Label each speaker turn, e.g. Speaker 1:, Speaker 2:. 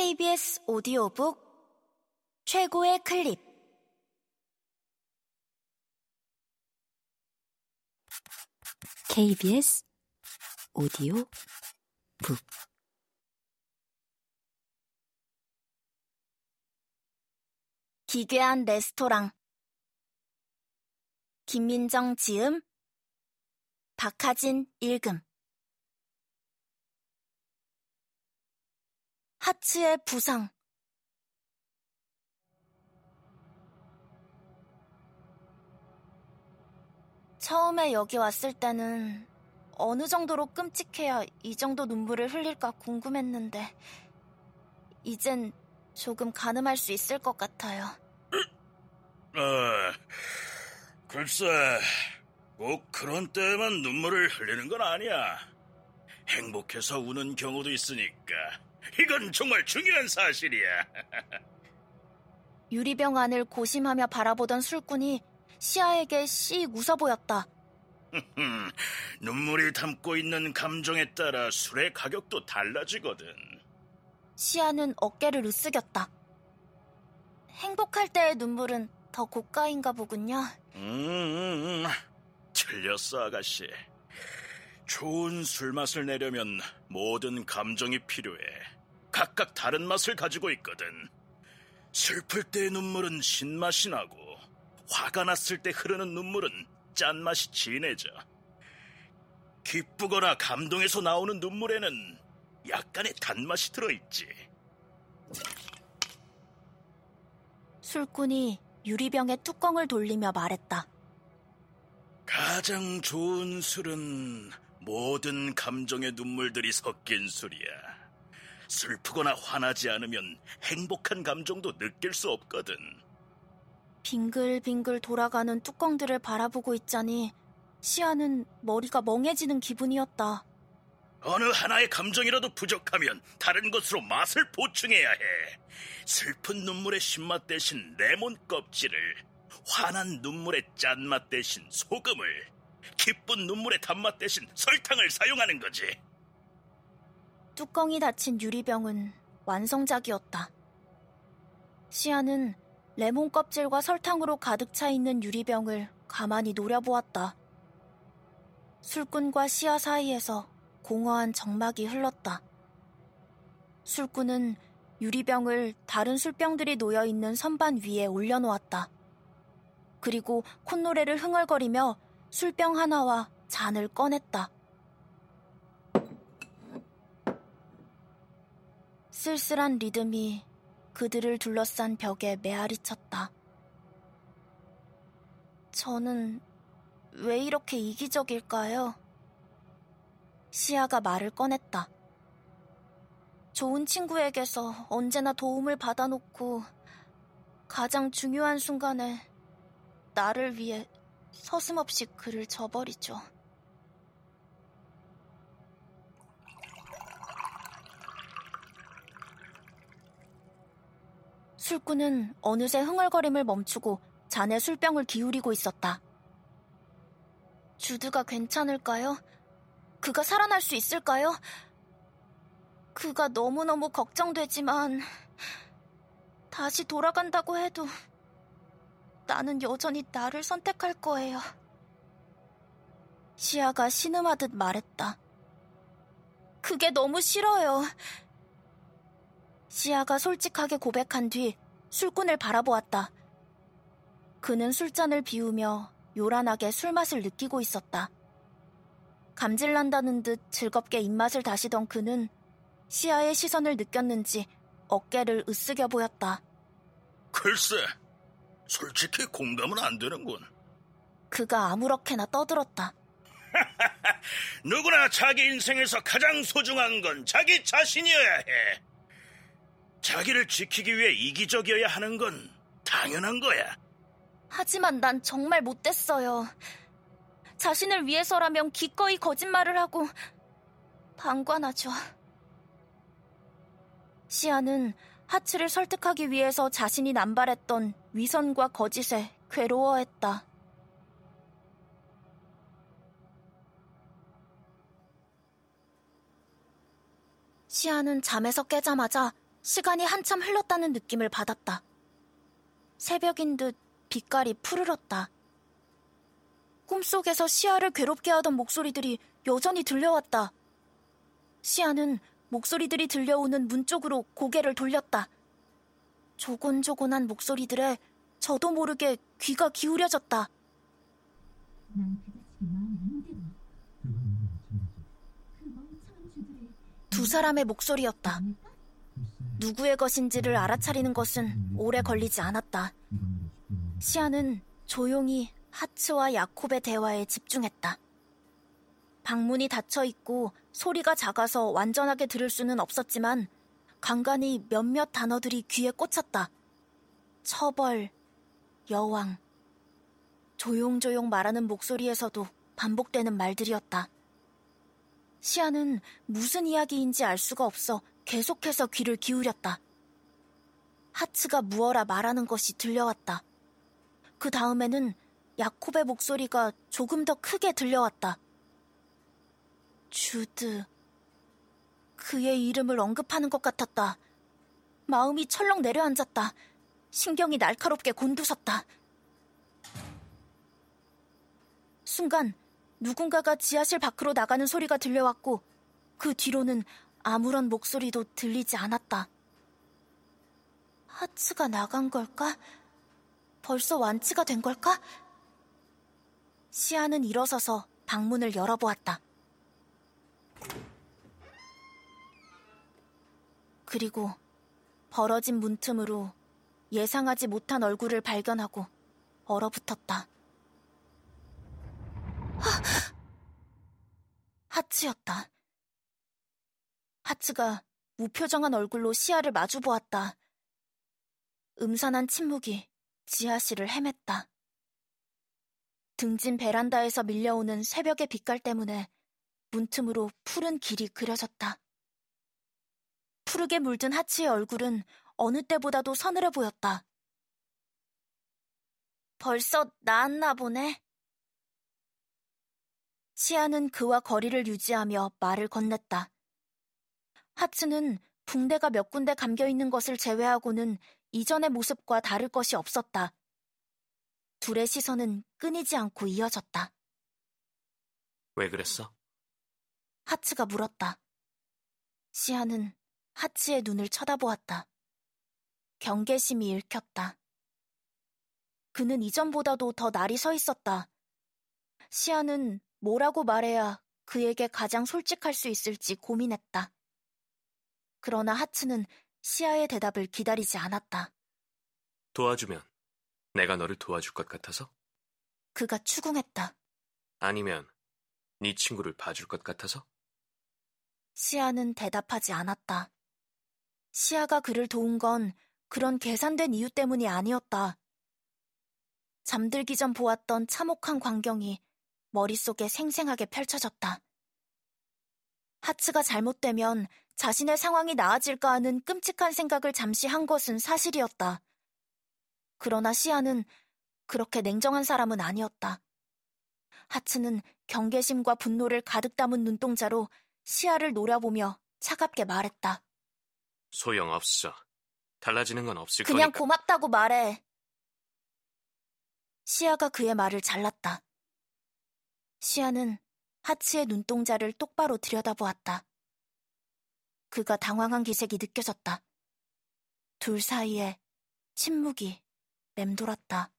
Speaker 1: KBS 오디오북 최고의 클립. KBS 오디오북. 기괴한 레스토랑. 김민정 지음 박하진 읽음 하츠의 부상 처음에 여기 왔을 때는 어느 정도로 끔찍해야 이 정도 눈물을 흘릴까 궁금했는데 이젠 조금 가늠할 수 있을 것 같아요.
Speaker 2: 아, 글쎄, 꼭 그런 때만 눈물을 흘리는 건 아니야. 행복해서 우는 경우도 있으니까. 이건 정말 중요한 사실이야.
Speaker 1: 유리병 안을 고심하며 바라보던 술꾼이 시아에게 씩 웃어 보였다.
Speaker 2: 눈물이 담고 있는 감정에 따라 술의 가격도 달라지거든.
Speaker 1: 시아는 어깨를 으쓱였다. 행복할 때의 눈물은 더 고가인가 보군요.
Speaker 2: 음, 음, 음. 틀렸어, 아가씨. 좋은 술 맛을 내려면 모든 감정이 필요해. 각각 다른 맛을 가지고 있거든. 슬플 때의 눈물은 신맛이 나고, 화가 났을 때 흐르는 눈물은 짠맛이 진해져. 기쁘거나 감동해서 나오는 눈물에는 약간의 단맛이 들어있지.
Speaker 1: 술꾼이 유리병의 뚜껑을 돌리며 말했다.
Speaker 2: 가장 좋은 술은 모든 감정의 눈물들이 섞인 술이야. 슬프거나 화나지 않으면 행복한 감정도 느낄 수 없거든.
Speaker 1: 빙글빙글 돌아가는 뚜껑들을 바라보고 있자니 시아는 머리가 멍해지는 기분이었다.
Speaker 2: 어느 하나의 감정이라도 부족하면 다른 것으로 맛을 보충해야 해. 슬픈 눈물의 신맛 대신 레몬 껍질을, 화난 눈물의 짠맛 대신 소금을, 기쁜 눈물의 단맛 대신 설탕을 사용하는 거지.
Speaker 1: 뚜껑이 닫힌 유리병은 완성작이었다. 시아는 레몬 껍질과 설탕으로 가득 차 있는 유리병을 가만히 노려보았다. 술꾼과 시아 사이에서 공허한 정막이 흘렀다. 술꾼은 유리병을 다른 술병들이 놓여 있는 선반 위에 올려놓았다. 그리고 콧노래를 흥얼거리며 술병 하나와 잔을 꺼냈다. 쓸쓸한 리듬이 그들을 둘러싼 벽에 메아리 쳤다. 저는 왜 이렇게 이기적일까요? 시아가 말을 꺼냈다. 좋은 친구에게서 언제나 도움을 받아놓고 가장 중요한 순간에 나를 위해 서슴없이 그를 저버리죠. 술꾼은 어느새 흥얼거림을 멈추고 잔에 술병을 기울이고 있었다. 주드가 괜찮을까요? 그가 살아날 수 있을까요? 그가 너무너무 걱정되지만 다시 돌아간다고 해도 나는 여전히 나를 선택할 거예요. 시아가 신음하듯 말했다. 그게 너무 싫어요. 시아가 솔직하게 고백한 뒤 술꾼을 바라보았다. 그는 술잔을 비우며 요란하게 술맛을 느끼고 있었다. 감질난다는 듯 즐겁게 입맛을 다시던 그는 시아의 시선을 느꼈는지 어깨를 으쓱여 보였다.
Speaker 2: 글쎄, 솔직히 공감은 안 되는군.
Speaker 1: 그가 아무렇게나 떠들었다.
Speaker 2: 누구나 자기 인생에서 가장 소중한 건 자기 자신이어야 해. 자기를 지키기 위해 이기적이어야 하는 건 당연한 거야.
Speaker 1: 하지만 난 정말 못됐어요. 자신을 위해서라면 기꺼이 거짓말을 하고 방관하죠. 시아는 하츠를 설득하기 위해서 자신이 남발했던 위선과 거짓에 괴로워했다. 시아는 잠에서 깨자마자 시간이 한참 흘렀다는 느낌을 받았다. 새벽인 듯 빛깔이 푸르렀다. 꿈속에서 시아를 괴롭게 하던 목소리들이 여전히 들려왔다. 시아는 목소리들이 들려오는 문 쪽으로 고개를 돌렸다. 조곤조곤한 목소리들에 저도 모르게 귀가 기울여졌다. 두 사람의 목소리였다. 누구의 것인지를 알아차리는 것은 오래 걸리지 않았다. 시아는 조용히 하츠와 야콥의 대화에 집중했다. 방문이 닫혀 있고 소리가 작아서 완전하게 들을 수는 없었지만 간간히 몇몇 단어들이 귀에 꽂혔다. 처벌, 여왕. 조용조용 말하는 목소리에서도 반복되는 말들이었다. 시아는 무슨 이야기인지 알 수가 없어 계속해서 귀를 기울였다. 하츠가 무어라 말하는 것이 들려왔다. 그 다음에는 야콥의 목소리가 조금 더 크게 들려왔다. 주드. 그의 이름을 언급하는 것 같았다. 마음이 철렁 내려앉았다. 신경이 날카롭게 곤두섰다. 순간 누군가가 지하실 밖으로 나가는 소리가 들려왔고 그 뒤로는 아무런 목소리도 들리지 않았다. 하츠가 나간 걸까? 벌써 완치가 된 걸까? 시아는 일어서서 방문을 열어보았다. 그리고 벌어진 문틈으로 예상하지 못한 얼굴을 발견하고 얼어붙었다. 하! 하츠였다. 하츠가 무표정한 얼굴로 시야를 마주 보았다. 음산한 침묵이 지하실을 헤맸다. 등진 베란다에서 밀려오는 새벽의 빛깔 때문에 문틈으로 푸른 길이 그려졌다. 푸르게 물든 하츠의 얼굴은 어느 때보다도 서늘해 보였다. 벌써 나았나 보네. 시아는 그와 거리를 유지하며 말을 건넸다. 하츠는 붕대가 몇 군데 감겨 있는 것을 제외하고는 이전의 모습과 다를 것이 없었다. 둘의 시선은 끊이지 않고 이어졌다.
Speaker 3: 왜 그랬어?
Speaker 1: 하츠가 물었다. 시아는 하츠의 눈을 쳐다보았다. 경계심이 읽혔다. 그는 이전보다도 더 날이 서 있었다. 시아는 뭐라고 말해야 그에게 가장 솔직할 수 있을지 고민했다. 그러나 하츠는 시아의 대답을 기다리지 않았다.
Speaker 3: 도와주면 내가 너를 도와줄 것 같아서?
Speaker 1: 그가 추궁했다.
Speaker 3: 아니면 네 친구를 봐줄 것 같아서?
Speaker 1: 시아는 대답하지 않았다. 시아가 그를 도운 건 그런 계산된 이유 때문이 아니었다. 잠들기 전 보았던 참혹한 광경이 머릿속에 생생하게 펼쳐졌다. 하츠가 잘못되면 자신의 상황이 나아질까 하는 끔찍한 생각을 잠시 한 것은 사실이었다. 그러나 시아는 그렇게 냉정한 사람은 아니었다. 하츠는 경계심과 분노를 가득 담은 눈동자로 시아를 노려보며 차갑게 말했다.
Speaker 3: 소용없어. 달라지는 건 없을
Speaker 1: 그냥
Speaker 3: 거니까.
Speaker 1: 고맙다고 말해. 시아가 그의 말을 잘랐다. 시아는 하츠의 눈동자를 똑바로 들여다보았다. 그가 당황한 기색이 느껴졌다. 둘 사이에 침묵이 맴돌았다.